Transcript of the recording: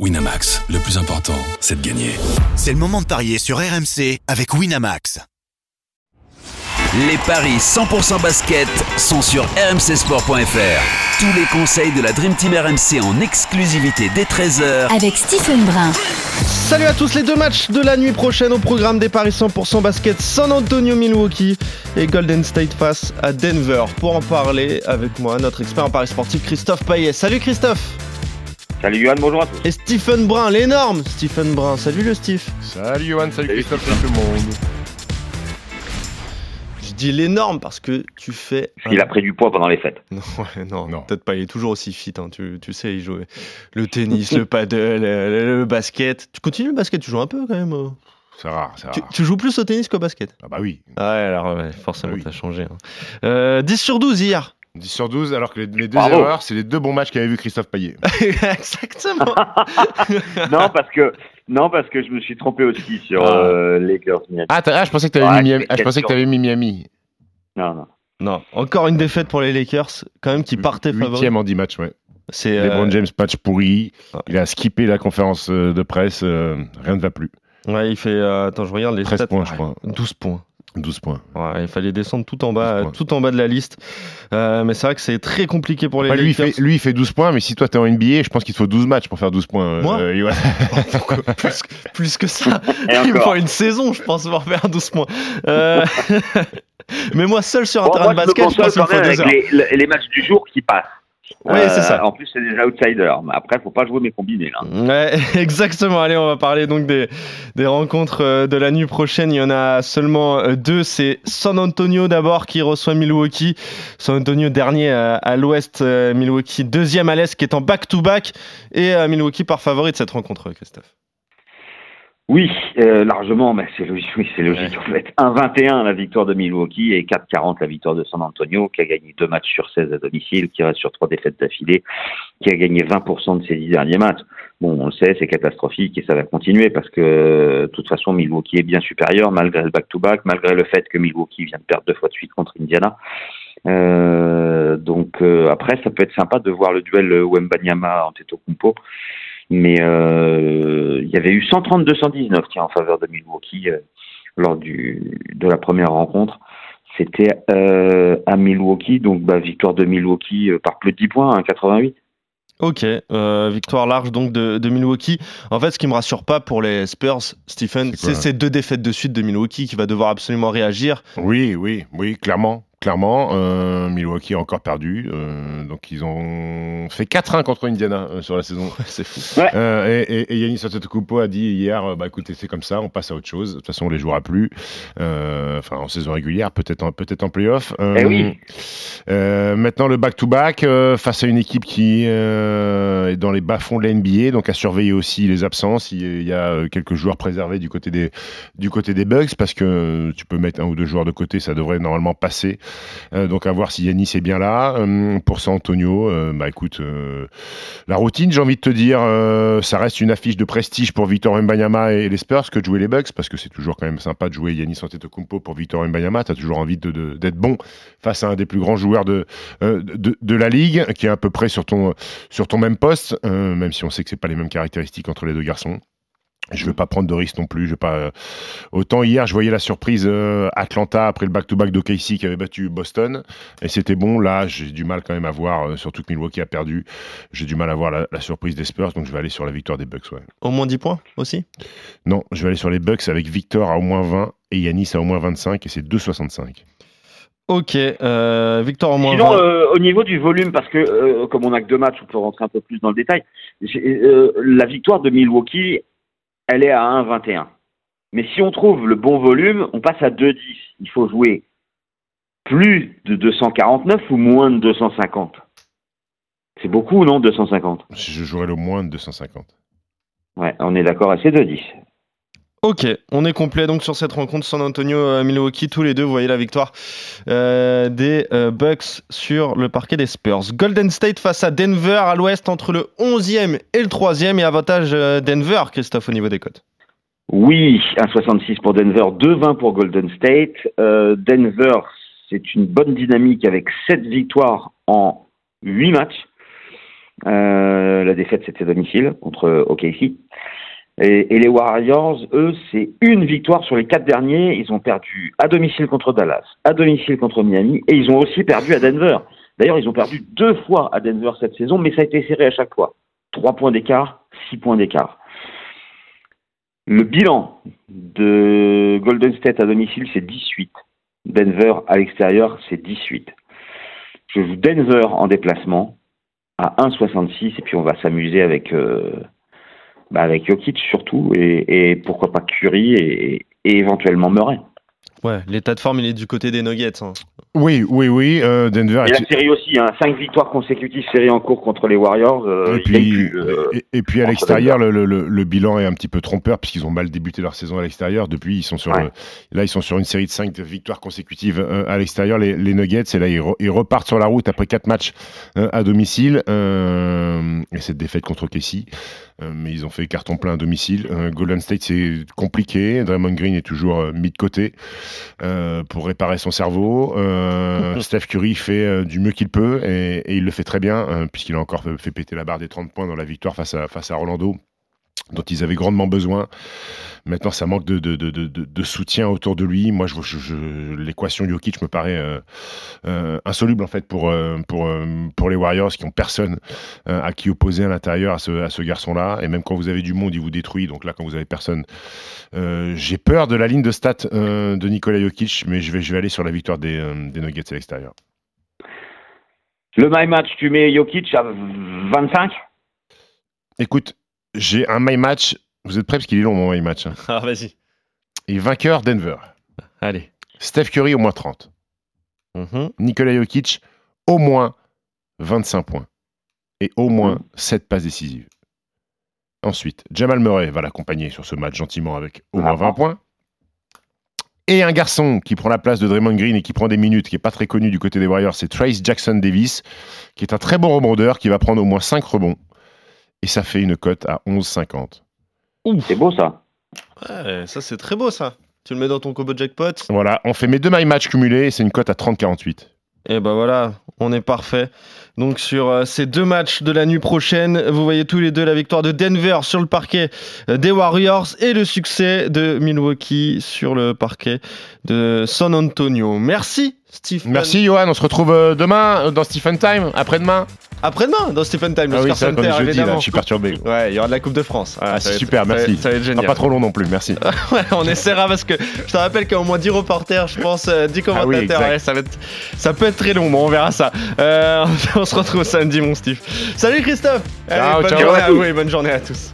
Winamax, le plus important, c'est de gagner. C'est le moment de parier sur RMC avec Winamax. Les paris 100% basket sont sur rmcsport.fr. Tous les conseils de la Dream Team RMC en exclusivité dès 13h avec Stephen Brun. Salut à tous les deux matchs de la nuit prochaine au programme des paris 100% basket San Antonio Milwaukee et Golden State face à Denver. Pour en parler avec moi, notre expert en paris sportif Christophe Payet. Salut Christophe Salut Johan, bonjour à tous. Et Stephen Brun, l'énorme Stephen Brun. Salut le Steve. Salut Johan, salut, Christophe, salut tout le monde. Je dis l'énorme parce que tu fais. Il a pris du poids pendant les fêtes. Non, non, non. peut-être pas. Il est toujours aussi fit. Hein. Tu, tu, sais, il joue le tennis, le paddle, le, basket. Tu continues le basket Tu joues un peu quand même euh c'est rare, c'est rare. Tu, joues plus au tennis qu'au basket Ah bah oui. Ah ouais, alors forcément, ça a changé. Hein. Euh, 10 sur 12 hier. 10 sur 12, alors que les, deux erreurs, c'est les deux bons matchs qu'avait vu Christophe Payet. Exactement. non, parce que non, parce que je me suis trompé aussi sur ah. euh, Lakers Miami. Ah, ah, je pensais que tu avais, mis, Miami. Ah, avais mis. Non, non. Non, encore une défaite pour les Lakers, quand même, qui partait favori. Huitième en 10 matchs, ouais. C'est LeBron euh... James, patch pourri. Il a skippé la conférence euh, de presse. Euh, rien ne va plus. Ouais, il fait. attends, je regarde les 13 points, je crois. 12 points. 12 points. Ouais, il fallait descendre tout en bas, tout en bas de la liste. Euh, mais c'est vrai que c'est très compliqué pour les lui, il fait, lui, il fait 12 points, mais si toi t'es en NBA, je pense qu'il te faut 12 matchs pour faire 12 points. Euh, Moi euh, plus, plus, que ça. il me faut une saison, je pense, pour faire 12 points. Euh... mais moi, seul sur un terrain de basket, je, pense qu'il me faut deux heures. Les, les matchs du jour qui passent. Oui, c'est ça. Euh, en plus, c'est des outsiders. Mais après, faut pas jouer mes combinés. Là. Ouais, exactement. Allez, on va parler donc des, des rencontres euh, de la nuit prochaine. Il y en a seulement euh, deux. C'est San Antonio d'abord qui reçoit Milwaukee. San Antonio dernier à l'ouest, Milwaukee deuxième à l'est qui est en back-to-back. Et Milwaukee par favori de cette rencontre, Christophe. Oui, euh, largement, mais c'est logique. Oui, c'est logique. En fait, 1-21 la victoire de Milwaukee et 4-40 la victoire de San Antonio, qui a gagné deux matchs sur 16 à domicile, qui reste sur trois défaites d'affilée, qui a gagné 20% de ses dix derniers matchs. Bon, on le sait, c'est catastrophique et ça va continuer parce que de toute façon, Milwaukee est bien supérieur malgré le back-to-back, malgré le fait que Milwaukee vient de perdre deux fois de suite contre Indiana. Euh, donc euh, après, ça peut être sympa de voir le duel Wembanyama Antetokounmpo mais euh, il y avait eu 132-119 en faveur de Milwaukee euh, lors du, de la première rencontre. C'était euh, à Milwaukee, donc bah, victoire de Milwaukee par plus de 10 points, 88. Ok, victoire large donc de, de, Milwaukee. En fait, ce qui me rassure pas pour les Spurs, Stephen, c'est ces deux défaites de suite de Milwaukee qui va devoir absolument réagir. Oui, oui, oui, clairement clairement. Euh, Milwaukee a encore perdu. Euh, donc, ils ont fait 4-1 contre Indiana euh, sur la saison. c'est fou. et, et, Yannis Antetokounmpo a dit hier bah, écoutez, c'est comme ça, on passe à autre chose. De toute façon, on les jouera plus. enfin, en saison régulière, peut-être en, peut en playoff. Eh oui. maintenant, le back-to-back face à une équipe qui est dans les bas-fonds de la NBA, donc à surveiller aussi les absences. Il y a quelques joueurs préservés du côté des, du côté des Bugs parce que tu peux mettre un ou deux joueurs de côté, ça devrait normalement passer. Euh, donc à voir si Yanis est bien là. Euh, pour San Antonio, euh, bah écoute, la routine, j'ai envie de te dire, ça reste une affiche de prestige pour Victor Mbanyama et les Spurs que de jouer les Bucks, parce que c'est toujours quand même sympa de jouer Yanis Antetokounmpo pour Victor Mbanyama. T'as toujours envie d'être bon face à un des plus grands joueurs de, la ligue, qui est à peu près sur ton, sur ton même poste, même si on sait que c'est pas les mêmes caractéristiques entre les deux garçons. Je ne veux pas prendre de risques non plus. Je veux pas. Euh, autant hier, je voyais la surprise euh, Atlanta après le back-to-back de Casey qui avait battu Boston et c'était bon. Là, j'ai du mal quand même à voir, euh, surtout que Milwaukee a perdu. J'ai du mal à voir la, surprise des Spurs, donc je vais aller sur la victoire des Bucks. Ouais. Au moins 10 points aussi? Non, je vais aller sur les Bucks avec Victor à au moins 20 et Yanis à au moins 25 et c'est 2,65. Ok, Victor au moins Sinon, au niveau du volume, parce que comme on n'a que deux matchs, on peut rentrer un peu plus dans le détail. la victoire de Milwaukee, elle est à 1,21. Mais si on trouve le bon volume, on passe à 2,10. Il faut jouer plus de 249 ou moins de 250 C'est beaucoup, non, 250 Je jouerais le moins de 250. Ouais, on est d'accord à ces 2,10. Ok, on est complet donc sur cette rencontre San Antonio euh. Tous les deux, vous voyez la victoire euh, des euh, Bucks sur le parquet des Spurs. Golden State face à Denver à l'ouest entre le 11e et le 3e et avantage Denver, Christophe, au niveau des cotes. Oui, 1,66 pour Denver, 2,20 pour Golden State. Denver, c'est une bonne dynamique avec 7 victoires en 8 matchs. La défaite, c'était domicile contre OKC. Et, les Warriors, eux, c'est une victoire sur les quatre derniers. Ils ont perdu à domicile contre Dallas, à domicile contre Miami, et ils ont aussi perdu à Denver. D'ailleurs, ils ont perdu deux fois à Denver cette saison, mais ça a été serré à chaque fois. Trois points d'écart, six points d'écart. Le bilan de Golden State à domicile, c'est 18. Denver à l'extérieur, c'est 18. Je joue Denver en déplacement à 1,66 et puis on va s'amuser avec euh, bah avec Jokic surtout et, et, pourquoi pas Curry et, et éventuellement Murray. Ouais, l'état de forme, il est du côté des Nuggets. Hein. Oui, oui, oui. Euh, Denver. Et la série aussi, hein, cinq victoires consécutives, série en cours contre les Warriors. Euh, et, puis, euh, et, et, puis à l'extérieur, le, le, le, bilan est un petit peu trompeur puisqu'ils ont mal débuté leur saison à l'extérieur. Depuis, ils sont sur ouais. là, ils sont sur une série de cinq victoires consécutives à l'extérieur, les, les, Nuggets. Et là, ils, re, ils, repartent sur la route après quatre matchs à domicile. et cette défaite contre Casey. mais ils ont fait carton plein à domicile. Golden State, c'est compliqué. Draymond Green est toujours mis de côté pour réparer son cerveau. Euh, Steph Curry fait euh, du mieux qu'il peut et, et, il le fait très bien euh, puisqu'il a encore fait péter la barre des 30 points dans la victoire face à, face à Orlando dont ils avaient grandement besoin. Maintenant, ça manque de, de, de, de soutien autour de lui. Moi, je, je, je l'équation Jokic me paraît euh, euh, insoluble en fait pour, euh, pour, pour les Warriors qui ont personne à qui opposer à l'intérieur à ce, à ce garçon-là. Et même quand vous avez du monde, il vous détruit. Donc là, quand vous avez personne, j'ai peur de la ligne de stats de Nikola Jokic, mais je vais, je vais aller sur la victoire des, des Nuggets à l'extérieur. Le my match, tu mets Jokic à 25 Écoute, j'ai un my match. Vous êtes prêts? Parce qu'il est long mon my match. Hein. Ah vas-y. Et vainqueur Denver. Allez. Steph Curry au moins 30. Mm -hmm. Nikola Jokic au moins 25 points. Et au moins 7 passes décisives. Ensuite, Jamal Murray va l'accompagner sur ce match gentiment avec au moins 20 points. Et un garçon qui prend la place de Draymond Green et qui prend des minutes, qui n'est pas très connu du côté des Warriors, c'est Trace Jackson Davis, qui est un très bon rebondeur, qui va prendre au moins 5 rebonds et ça fait une cote à 11,50. C'est beau ça. Ouais, ça c'est très beau ça. Tu le mets dans ton combo jackpot. Voilà, on fait mes deux my match cumulés, c'est une cote à 30,48. Et ben voilà, on est parfait. Donc sur euh, ces deux matchs de la nuit prochaine, vous voyez tous les deux la victoire de Denver sur le parquet euh, des Warriors et le succès de Milwaukee sur le parquet de San Antonio. Merci Stephen. Merci Johan, on se retrouve euh, demain dans Stephen Time, après-demain. Après-demain dans Stephen Time, ah oui, Center, jeudi, évidemment. Là, je suis perturbé. Ouais, il y aura de la Coupe de France. Ah, c'est super, merci. Ça va, être génial. Ah, pas trop long non plus, merci. ouais, on essaiera parce que je te rappelle qu'il y a au moins 10 reporters, je pense, 10 commentateurs. Ah oui, ouais, ça, va être, ça peut être très long, bon, on verra ça. Euh, on se retrouve samedi, mon Steve. Salut Christophe Allez, ciao, bonne ciao journée à, à vous et bonne journée à tous.